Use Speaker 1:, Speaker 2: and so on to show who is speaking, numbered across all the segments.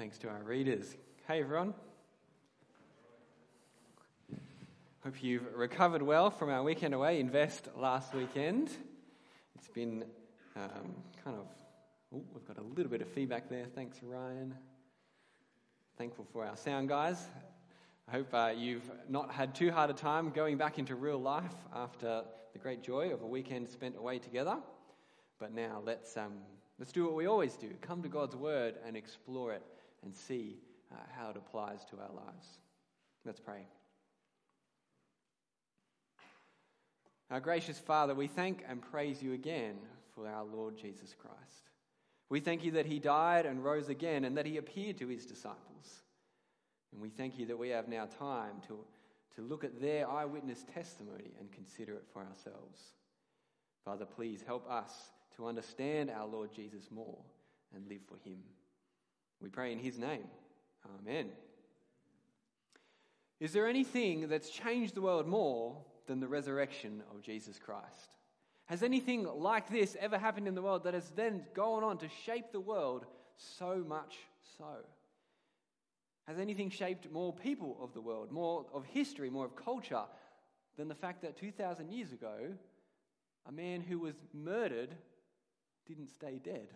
Speaker 1: Thanks to our readers. Hey, everyone. Hope you've recovered well from our weekend away Invest last weekend. It's been um, kind of, oh, we've got a little bit of feedback there. Thanks, Ryan. Thankful for our sound guys. I hope uh, you've not had too hard a time going back into real life after the great joy of a weekend spent away together. But now let's, um, let's do what we always do come to God's Word and explore it and see uh, how it applies to our lives. Let's pray. Our gracious Father, we thank and praise you again for our Lord Jesus Christ. We thank you that he died and rose again and that he appeared to his disciples. And we thank you that we have now time to, to look at their eyewitness testimony and consider it for ourselves. Father, please help us to understand our Lord Jesus more and live for him. We pray in his name. Amen. Is there anything that's changed the world more than the resurrection of Jesus Christ? Has anything like this ever happened in the world that has then gone on to shape the world so much so? Has anything shaped more people of the world, more of history, more of culture than the fact that 2,000 years ago, a man who was murdered didn't stay dead,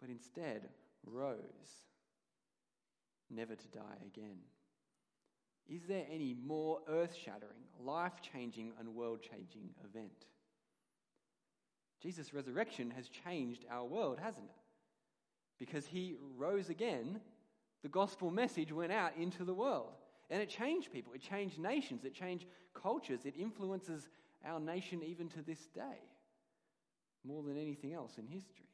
Speaker 1: but instead rose, never to die again. Is there any more earth shattering, life changing, and world changing event? Jesus' resurrection has changed our world, hasn't it? Because he rose again, the gospel message went out into the world. And it changed people, it changed nations, it changed cultures, it influences our nation even to this day, more than anything else in history.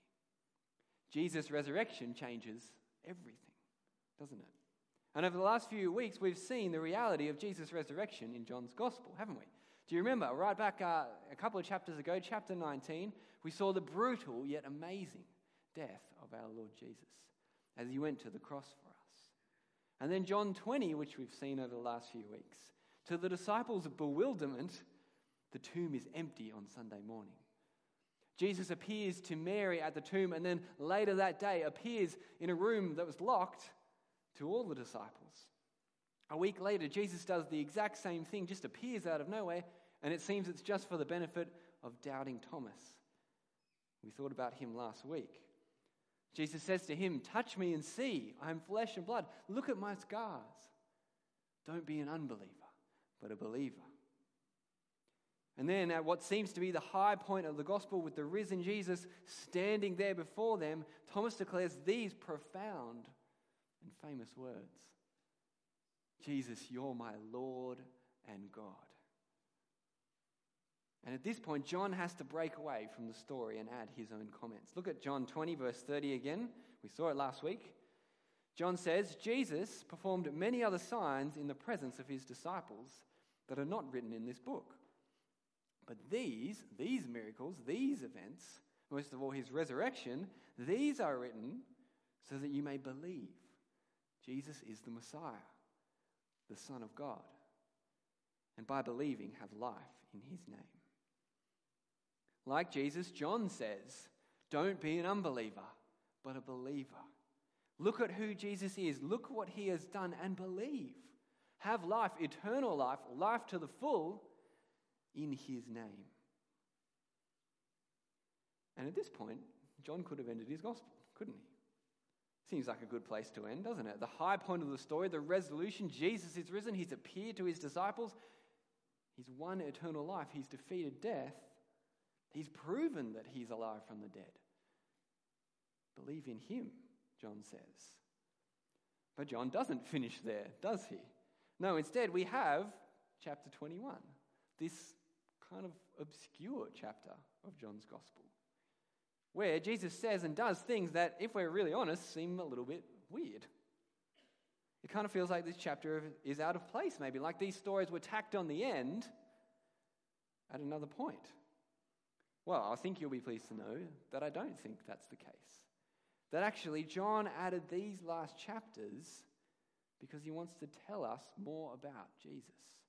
Speaker 1: Jesus' resurrection changes everything, doesn't it? And over the last few weeks, we've seen the reality of Jesus' resurrection in John's Gospel, haven't we? Do you remember, right back uh, a couple of chapters ago, chapter 19, we saw the brutal yet amazing death of our Lord Jesus as he went to the cross for us. And then John 20, which we've seen over the last few weeks, to the disciples' bewilderment, the tomb is empty on Sunday morning. Jesus appears to Mary at the tomb and then later that day appears in a room that was locked to all the disciples. A week later, Jesus does the exact same thing, just appears out of nowhere, and it seems it's just for the benefit of doubting Thomas. We thought about him last week. Jesus says to him, Touch me and see. I am flesh and blood. Look at my scars. Don't be an unbeliever, but a believer. And then, at what seems to be the high point of the gospel, with the risen Jesus standing there before them, Thomas declares these profound and famous words Jesus, you're my Lord and God. And at this point, John has to break away from the story and add his own comments. Look at John 20, verse 30 again. We saw it last week. John says, Jesus performed many other signs in the presence of his disciples that are not written in this book. But these, these miracles, these events, most of all his resurrection, these are written so that you may believe Jesus is the Messiah, the Son of God, and by believing have life in his name. Like Jesus, John says, don't be an unbeliever, but a believer. Look at who Jesus is, look what he has done, and believe. Have life, eternal life, life to the full in his name. And at this point, John could have ended his gospel, couldn't he? Seems like a good place to end, doesn't it? The high point of the story, the resolution Jesus is risen, he's appeared to his disciples, he's won eternal life, he's defeated death, he's proven that he's alive from the dead. Believe in him, John says. But John doesn't finish there, does he? No, instead, we have chapter 21, this kind of obscure chapter of John's Gospel, where Jesus says and does things that, if we're really honest, seem a little bit weird. It kind of feels like this chapter is out of place, maybe, like these stories were tacked on the end at another point. Well, I think you'll be pleased to know that I don't think that's the case. That actually, John added these last chapters because he wants to tell us more about Jesus.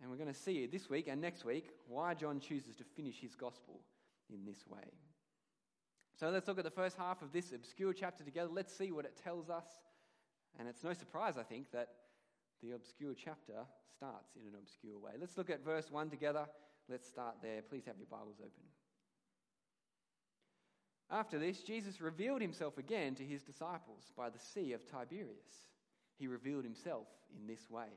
Speaker 1: And we're going to see this week and next week why John chooses to finish his gospel in this way. So let's look at the first half of this obscure chapter together. Let's see what it tells us. And it's no surprise, I think, that the obscure chapter starts in an obscure way. Let's look at verse 1 together. Let's start there. Please have your Bibles open. After this, Jesus revealed himself again to his disciples by the Sea of Tiberias. He revealed himself in this way.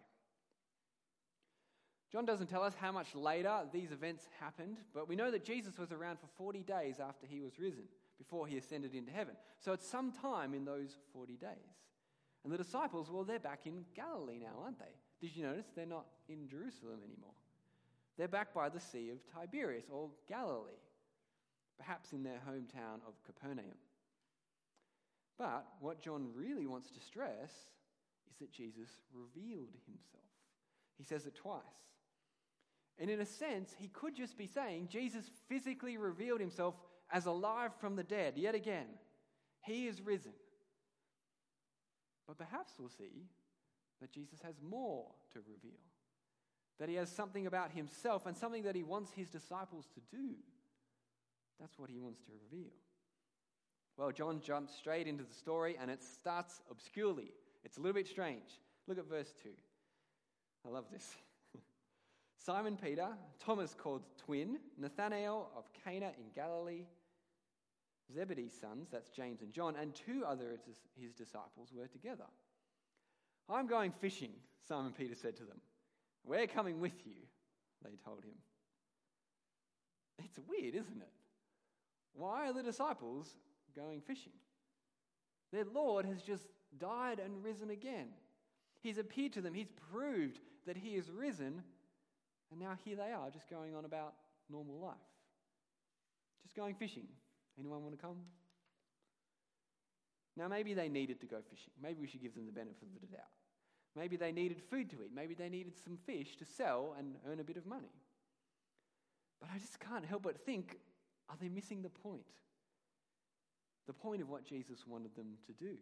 Speaker 1: John doesn't tell us how much later these events happened, but we know that Jesus was around for 40 days after he was risen, before he ascended into heaven. So it's some time in those 40 days. And the disciples, well, they're back in Galilee now, aren't they? Did you notice they're not in Jerusalem anymore? They're back by the Sea of Tiberias, or Galilee, perhaps in their hometown of Capernaum. But what John really wants to stress is that Jesus revealed himself. He says it twice. And in a sense, he could just be saying Jesus physically revealed himself as alive from the dead yet again. He is risen. But perhaps we'll see that Jesus has more to reveal, that he has something about himself and something that he wants his disciples to do. That's what he wants to reveal. Well, John jumps straight into the story and it starts obscurely. It's a little bit strange. Look at verse 2. I love this. Simon Peter, Thomas called twin, Nathanael of Cana in Galilee, Zebedee's sons, that's James and John, and two other of his disciples were together. I'm going fishing, Simon Peter said to them. We're coming with you, they told him. It's weird, isn't it? Why are the disciples going fishing? Their Lord has just died and risen again. He's appeared to them, He's proved that He is risen, and now here they are, just going on about normal life. Just going fishing. Anyone want to come? Now, maybe they needed to go fishing. Maybe we should give them the benefit of the doubt. Maybe they needed food to eat. Maybe they needed some fish to sell and earn a bit of money. But I just can't help but think are they missing the point? The point of what Jesus wanted them to do.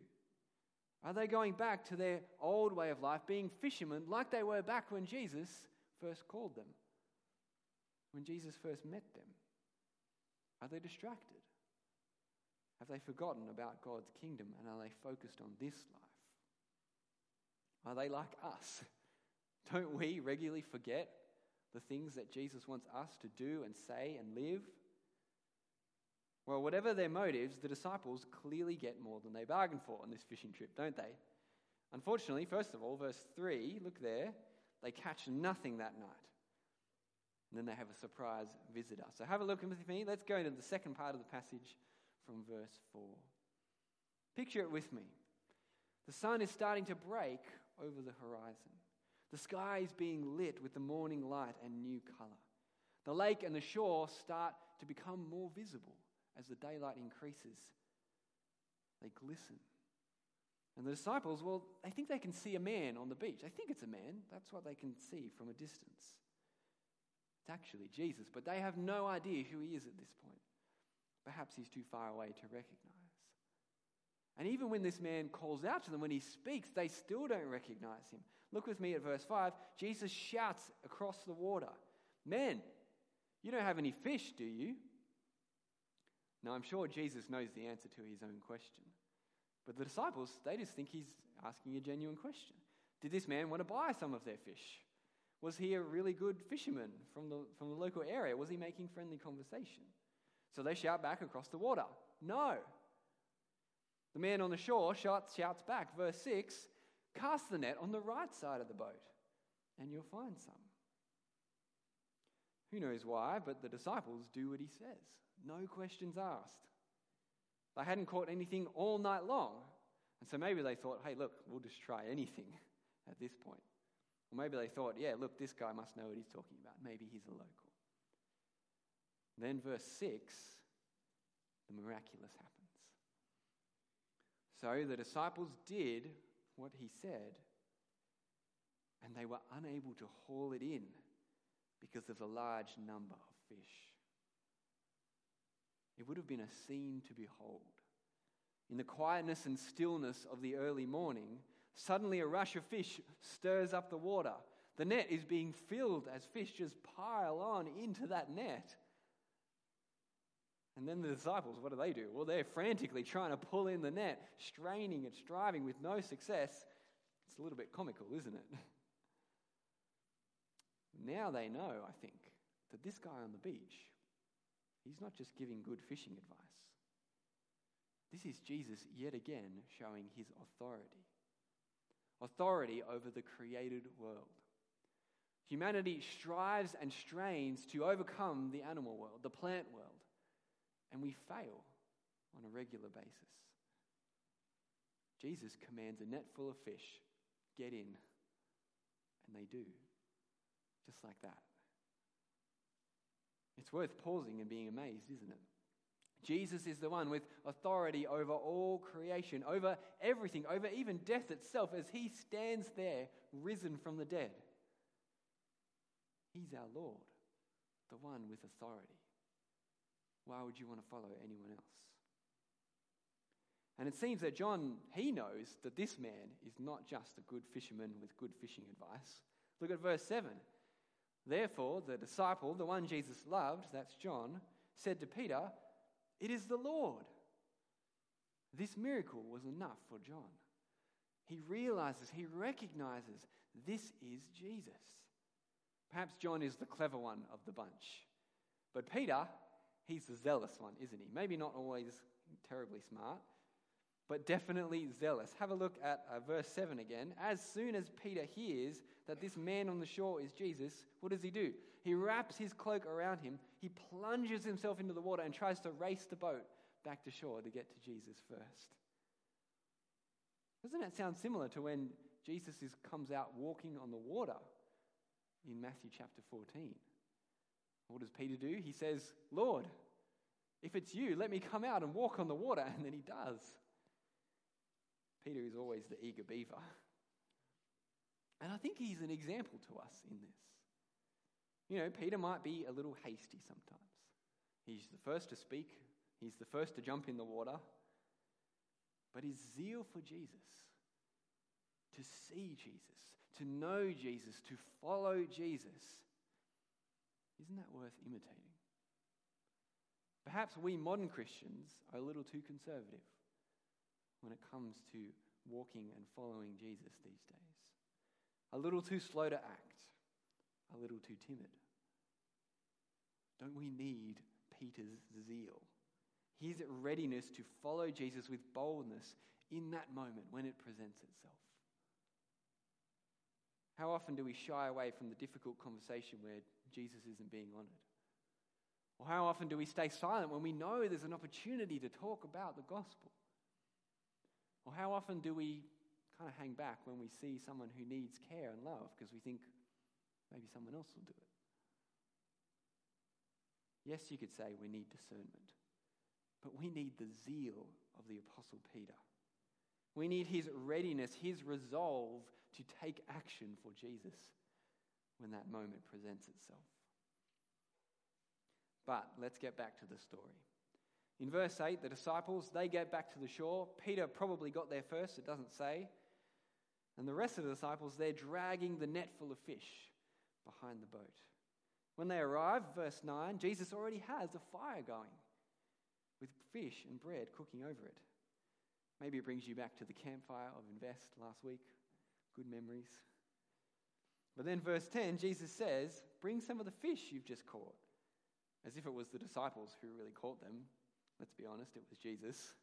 Speaker 1: Are they going back to their old way of life, being fishermen like they were back when Jesus first called them? When Jesus first met them? Are they distracted? Have they forgotten about God's kingdom and are they focused on this life? Are they like us? Don't we regularly forget the things that Jesus wants us to do and say and live? Well, whatever their motives, the disciples clearly get more than they bargained for on this fishing trip, don't they? Unfortunately, first of all, verse 3, look there, they catch nothing that night. And then they have a surprise visitor. So have a look with me. Let's go into the second part of the passage from verse 4. Picture it with me. The sun is starting to break over the horizon. The sky is being lit with the morning light and new color. The lake and the shore start to become more visible as the daylight increases. They glisten. And the disciples, well, they think they can see a man on the beach. They think it's a man. That's what they can see from a distance. It's actually Jesus, but they have no idea who he is at this point. Perhaps he's too far away to recognize. And even when this man calls out to them, when he speaks, they still don't recognize him. Look with me at verse 5. Jesus shouts across the water, Men, you don't have any fish, do you? Now, I'm sure Jesus knows the answer to his own question. But the disciples, they just think he's asking a genuine question. Did this man want to buy some of their fish? Was he a really good fisherman from the, from the local area? Was he making friendly conversation? So they shout back across the water, No. The man on the shore shouts, shouts back, verse 6 Cast the net on the right side of the boat, and you'll find some. Who knows why, but the disciples do what he says. No questions asked. They hadn't caught anything all night long. And so maybe they thought, hey, look, we'll just try anything at this point. Or maybe they thought, yeah, look, this guy must know what he's talking about. Maybe he's a local. Then, verse 6, the miraculous happens. So the disciples did what he said, and they were unable to haul it in because of the large number of fish. It would have been a scene to behold. In the quietness and stillness of the early morning, suddenly a rush of fish stirs up the water. The net is being filled as fish just pile on into that net. And then the disciples, what do they do? Well, they're frantically trying to pull in the net, straining and striving with no success. It's a little bit comical, isn't it? Now they know, I think, that this guy on the beach, he's not just giving good fishing advice. This is Jesus yet again showing his authority authority over the created world. Humanity strives and strains to overcome the animal world, the plant world, and we fail on a regular basis. Jesus commands a net full of fish get in, and they do, just like that. It's worth pausing and being amazed, isn't it? Jesus is the one with authority over all creation, over everything, over even death itself, as he stands there risen from the dead. He's our Lord, the one with authority. Why would you want to follow anyone else? And it seems that John, he knows that this man is not just a good fisherman with good fishing advice. Look at verse 7. Therefore, the disciple, the one Jesus loved, that's John, said to Peter, It is the Lord. This miracle was enough for John. He realizes, he recognizes this is Jesus. Perhaps John is the clever one of the bunch. But Peter, he's the zealous one, isn't he? Maybe not always terribly smart, but definitely zealous. Have a look at uh, verse 7 again. As soon as Peter hears that this man on the shore is Jesus, what does he do? He wraps his cloak around him, he plunges himself into the water and tries to race the boat back to shore to get to Jesus first. Doesn't that sound similar to when Jesus is, comes out walking on the water in Matthew chapter 14? What does Peter do? He says, Lord, if it's you, let me come out and walk on the water. And then he does. Peter is always the eager beaver. And I think he's an example to us in this. You know, Peter might be a little hasty sometimes. He's the first to speak, he's the first to jump in the water. But his zeal for Jesus, to see Jesus, to know Jesus, to follow Jesus, isn't that worth imitating? Perhaps we modern Christians are a little too conservative when it comes to walking and following Jesus these days. A little too slow to act, a little too timid. Don't we need Peter's zeal? His readiness to follow Jesus with boldness in that moment when it presents itself. How often do we shy away from the difficult conversation where Jesus isn't being honored? Or how often do we stay silent when we know there's an opportunity to talk about the gospel? Or how often do we kind of hang back when we see someone who needs care and love because we think maybe someone else will do it? Yes, you could say we need discernment, but we need the zeal of the Apostle Peter. We need his readiness, his resolve to take action for Jesus when that moment presents itself. But let's get back to the story. In verse 8, the disciples, they get back to the shore. Peter probably got there first, it doesn't say. And the rest of the disciples, they're dragging the net full of fish behind the boat. When they arrive, verse 9, Jesus already has a fire going with fish and bread cooking over it. Maybe it brings you back to the campfire of Invest last week. Good memories. But then, verse 10, Jesus says, Bring some of the fish you've just caught. As if it was the disciples who really caught them. Let's be honest, it was Jesus.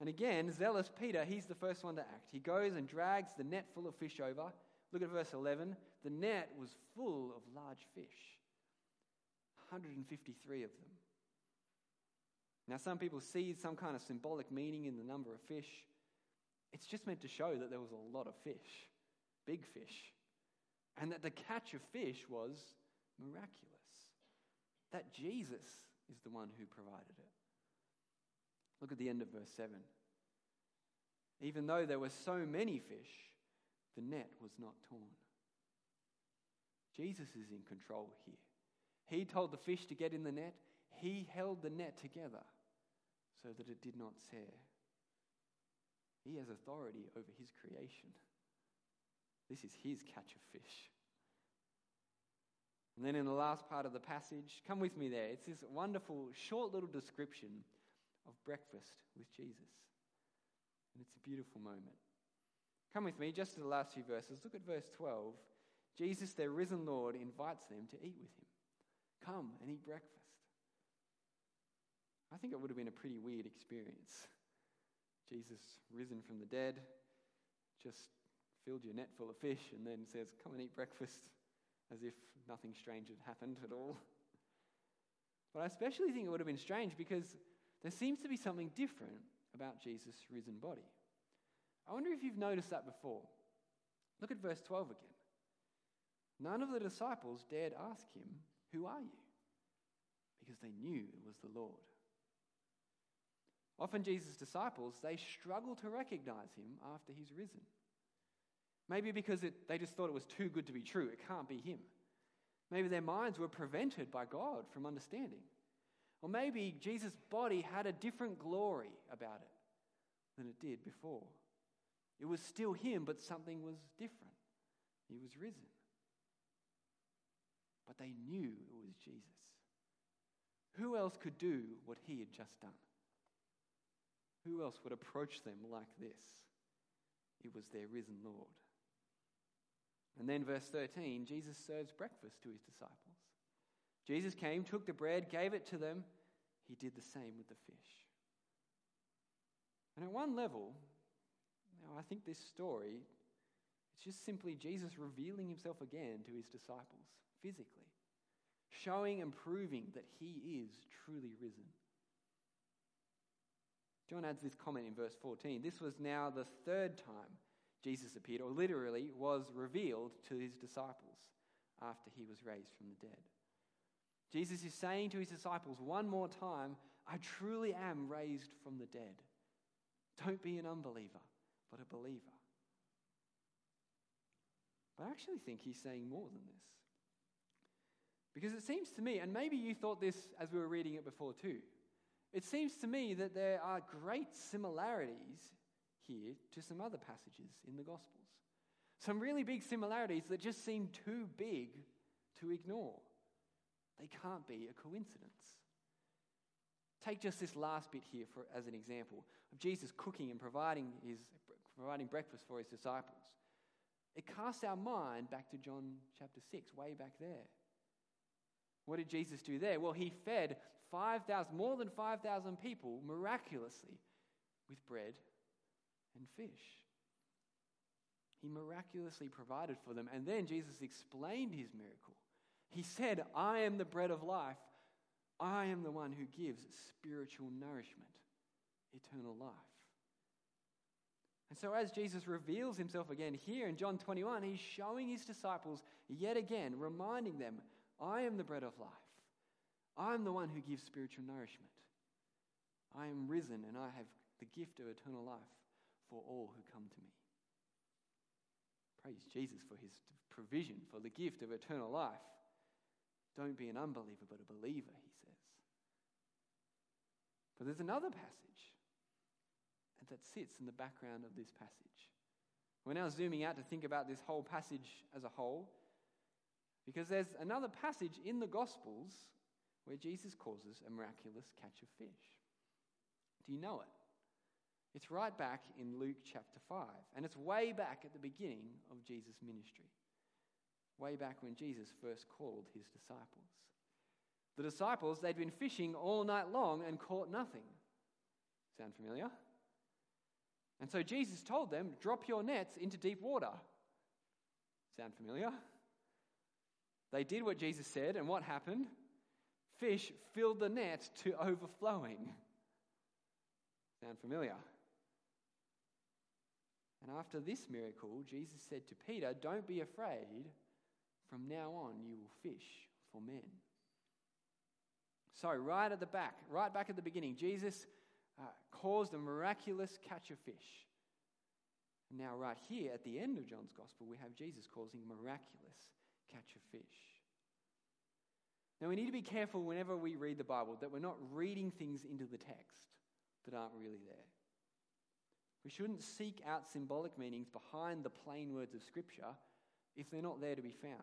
Speaker 1: And again, zealous Peter, he's the first one to act. He goes and drags the net full of fish over. Look at verse 11. The net was full of large fish, 153 of them. Now, some people see some kind of symbolic meaning in the number of fish. It's just meant to show that there was a lot of fish, big fish, and that the catch of fish was miraculous. That Jesus is the one who provided it. Look at the end of verse 7. Even though there were so many fish, the net was not torn. Jesus is in control here. He told the fish to get in the net, he held the net together so that it did not tear. He has authority over his creation. This is his catch of fish. And then in the last part of the passage, come with me there. It's this wonderful, short little description of breakfast with Jesus. And it's a beautiful moment. Come with me just to the last few verses. Look at verse 12. Jesus, their risen Lord, invites them to eat with him. Come and eat breakfast. I think it would have been a pretty weird experience. Jesus, risen from the dead, just filled your net full of fish and then says, Come and eat breakfast, as if nothing strange had happened at all. But I especially think it would have been strange because there seems to be something different about Jesus' risen body. I wonder if you've noticed that before. Look at verse 12 again. None of the disciples dared ask him, Who are you? Because they knew it was the Lord. Often, Jesus' disciples, they struggle to recognize him after he's risen. Maybe because it, they just thought it was too good to be true. It can't be him. Maybe their minds were prevented by God from understanding. Or maybe Jesus' body had a different glory about it than it did before. It was still him, but something was different. He was risen. But they knew it was Jesus. Who else could do what he had just done? Who else would approach them like this? It was their risen Lord. And then, verse 13, Jesus serves breakfast to his disciples. Jesus came, took the bread, gave it to them. He did the same with the fish. And at one level, now I think this story, it's just simply Jesus revealing himself again to his disciples physically, showing and proving that he is truly risen. John adds this comment in verse 14. This was now the third time Jesus appeared, or literally was revealed to his disciples after he was raised from the dead. Jesus is saying to his disciples one more time, I truly am raised from the dead. Don't be an unbeliever, but a believer. But I actually think he's saying more than this. Because it seems to me, and maybe you thought this as we were reading it before too, it seems to me that there are great similarities here to some other passages in the Gospels. Some really big similarities that just seem too big to ignore. They can't be a coincidence. Take just this last bit here for, as an example of Jesus cooking and providing, his, providing breakfast for his disciples. It casts our mind back to John chapter 6, way back there. What did Jesus do there? Well, he fed 5,000, more than 5,000 people miraculously with bread and fish. He miraculously provided for them. And then Jesus explained his miracle. He said, I am the bread of life. I am the one who gives spiritual nourishment, eternal life. And so, as Jesus reveals himself again here in John 21, he's showing his disciples yet again, reminding them, I am the bread of life. I'm the one who gives spiritual nourishment. I am risen and I have the gift of eternal life for all who come to me. Praise Jesus for his provision, for the gift of eternal life. Don't be an unbeliever, but a believer, he says. But there's another passage that sits in the background of this passage. We're now zooming out to think about this whole passage as a whole, because there's another passage in the Gospels where Jesus causes a miraculous catch of fish. Do you know it? It's right back in Luke chapter 5, and it's way back at the beginning of Jesus' ministry, way back when Jesus first called his disciples. The disciples, they'd been fishing all night long and caught nothing. Sound familiar? And so Jesus told them, Drop your nets into deep water. Sound familiar? They did what Jesus said, and what happened? Fish filled the net to overflowing. Sound familiar? And after this miracle, Jesus said to Peter, Don't be afraid. From now on, you will fish for men. So, right at the back, right back at the beginning, Jesus uh, caused a miraculous catch of fish. Now, right here at the end of John's Gospel, we have Jesus causing miraculous catch of fish. Now, we need to be careful whenever we read the Bible that we're not reading things into the text that aren't really there. We shouldn't seek out symbolic meanings behind the plain words of Scripture if they're not there to be found.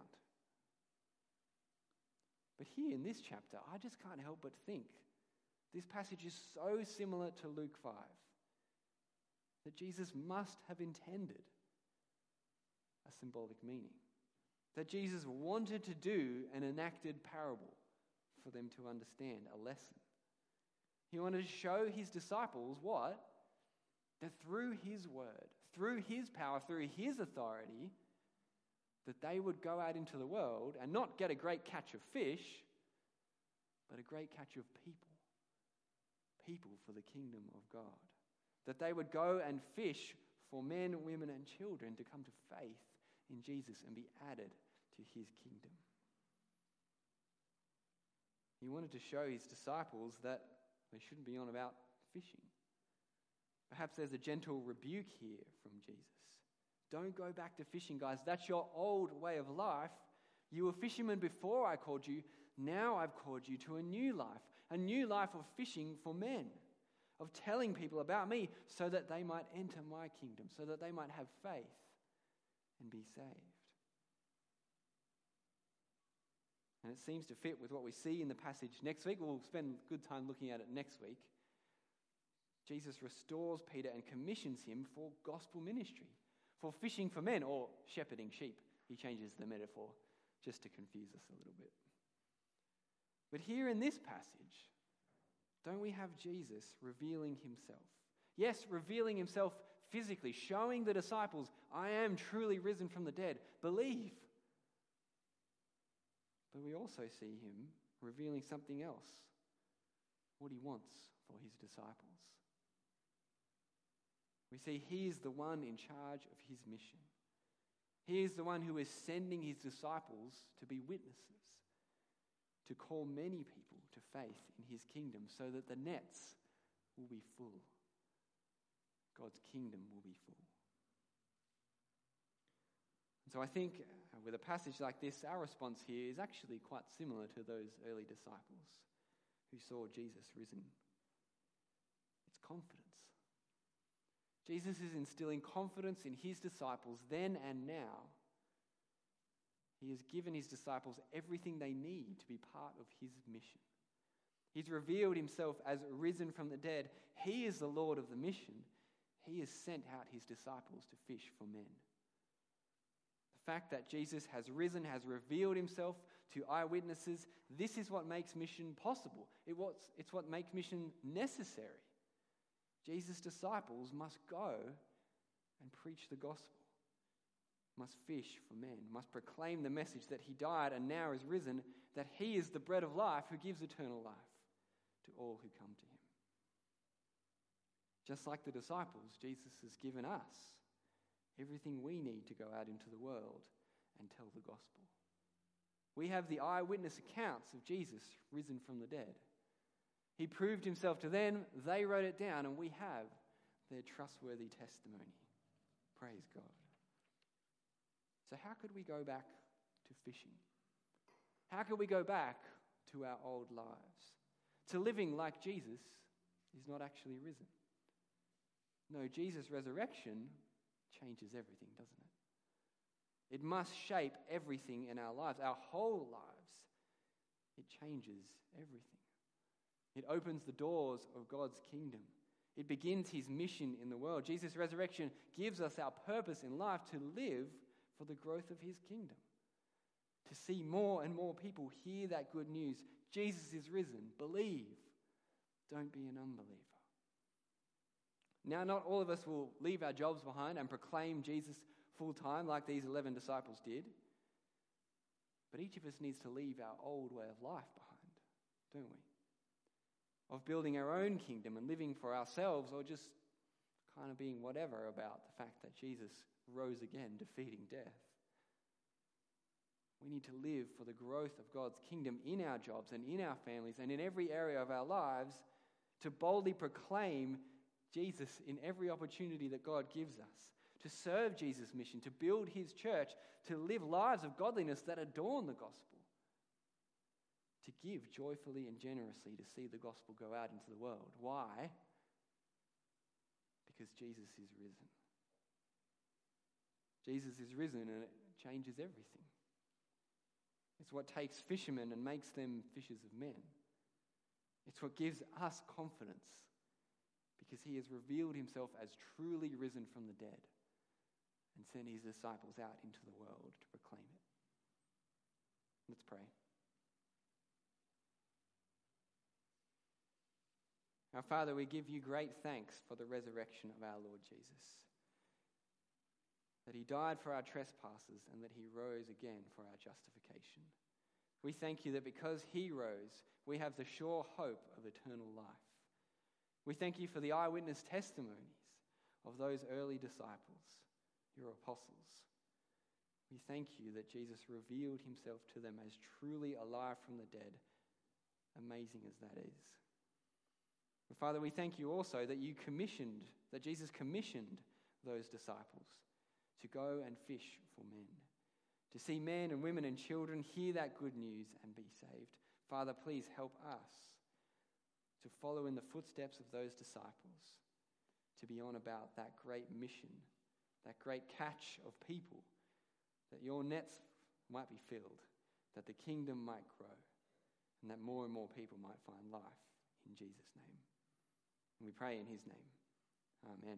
Speaker 1: But here in this chapter, I just can't help but think this passage is so similar to Luke 5 that Jesus must have intended a symbolic meaning. That Jesus wanted to do an enacted parable for them to understand, a lesson. He wanted to show his disciples what? That through his word, through his power, through his authority, that they would go out into the world and not get a great catch of fish, but a great catch of people. People for the kingdom of God. That they would go and fish for men, women, and children to come to faith in Jesus and be added to his kingdom. He wanted to show his disciples that they shouldn't be on about fishing. Perhaps there's a gentle rebuke here from Jesus. Don't go back to fishing, guys. That's your old way of life. You were fishermen before I called you. Now I've called you to a new life, a new life of fishing for men, of telling people about me so that they might enter my kingdom, so that they might have faith and be saved. And it seems to fit with what we see in the passage next week. We'll spend good time looking at it next week. Jesus restores Peter and commissions him for gospel ministry, for fishing for men or shepherding sheep. He changes the metaphor just to confuse us a little bit. But here in this passage, don't we have Jesus revealing himself? Yes, revealing himself physically, showing the disciples, I am truly risen from the dead. Believe. But we also see him revealing something else what he wants for his disciples. We see he is the one in charge of his mission. He is the one who is sending his disciples to be witnesses, to call many people to faith in his kingdom so that the nets will be full. God's kingdom will be full. And so I think uh, with a passage like this, our response here is actually quite similar to those early disciples who saw Jesus risen. It's confidence. Jesus is instilling confidence in his disciples then and now. He has given his disciples everything they need to be part of his mission. He's revealed himself as risen from the dead. He is the Lord of the mission, he has sent out his disciples to fish for men. The fact that Jesus has risen has revealed himself to eyewitnesses. This is what makes mission possible. It it's what makes mission necessary. Jesus' disciples must go and preach the gospel, must fish for men, must proclaim the message that he died and now is risen, that he is the bread of life who gives eternal life to all who come to him. Just like the disciples, Jesus has given us everything we need to go out into the world and tell the gospel. We have the eyewitness accounts of Jesus risen from the dead. He proved himself to them, they wrote it down, and we have their trustworthy testimony. Praise God. So, how could we go back to fishing? How could we go back to our old lives? To living like Jesus is not actually risen. No, Jesus' resurrection changes everything, doesn't it? It must shape everything in our lives, our whole lives. It changes everything. It opens the doors of God's kingdom. It begins his mission in the world. Jesus' resurrection gives us our purpose in life to live for the growth of his kingdom. To see more and more people hear that good news. Jesus is risen. Believe. Don't be an unbeliever. Now, not all of us will leave our jobs behind and proclaim Jesus full time like these 11 disciples did. But each of us needs to leave our old way of life behind, don't we? Of building our own kingdom and living for ourselves or just kind of being whatever about the fact that Jesus rose again, defeating death. We need to live for the growth of God's kingdom in our jobs and in our families and in every area of our lives to boldly proclaim Jesus in every opportunity that God gives us, to serve Jesus' mission, to build his church, to live lives of godliness that adorn the gospel, to give joyfully and generously to see the gospel go out into the world. Why? Because Jesus is risen. Jesus is risen and it changes everything. It's what takes fishermen and makes them fishers of men. It's what gives us confidence because he has revealed himself as truly risen from the dead and sent his disciples out into the world to proclaim it. Let's pray. Our Father, we give you great thanks for the resurrection of our Lord Jesus. That he died for our trespasses and that he rose again for our justification. We thank you that because he rose, we have the sure hope of eternal life. We thank you for the eyewitness testimonies of those early disciples, your apostles. We thank you that Jesus revealed himself to them as truly alive from the dead, amazing as that is. Father, we thank you also that you commissioned, that Jesus commissioned those disciples to go and fish for men, to see men and women and children hear that good news and be saved. Father, please help us to follow in the footsteps of those disciples, to be on about that great mission, that great catch of people, that your nets might be filled, that the kingdom might grow, and that more and more people might find life in Jesus' name. And we pray in his name. Amen.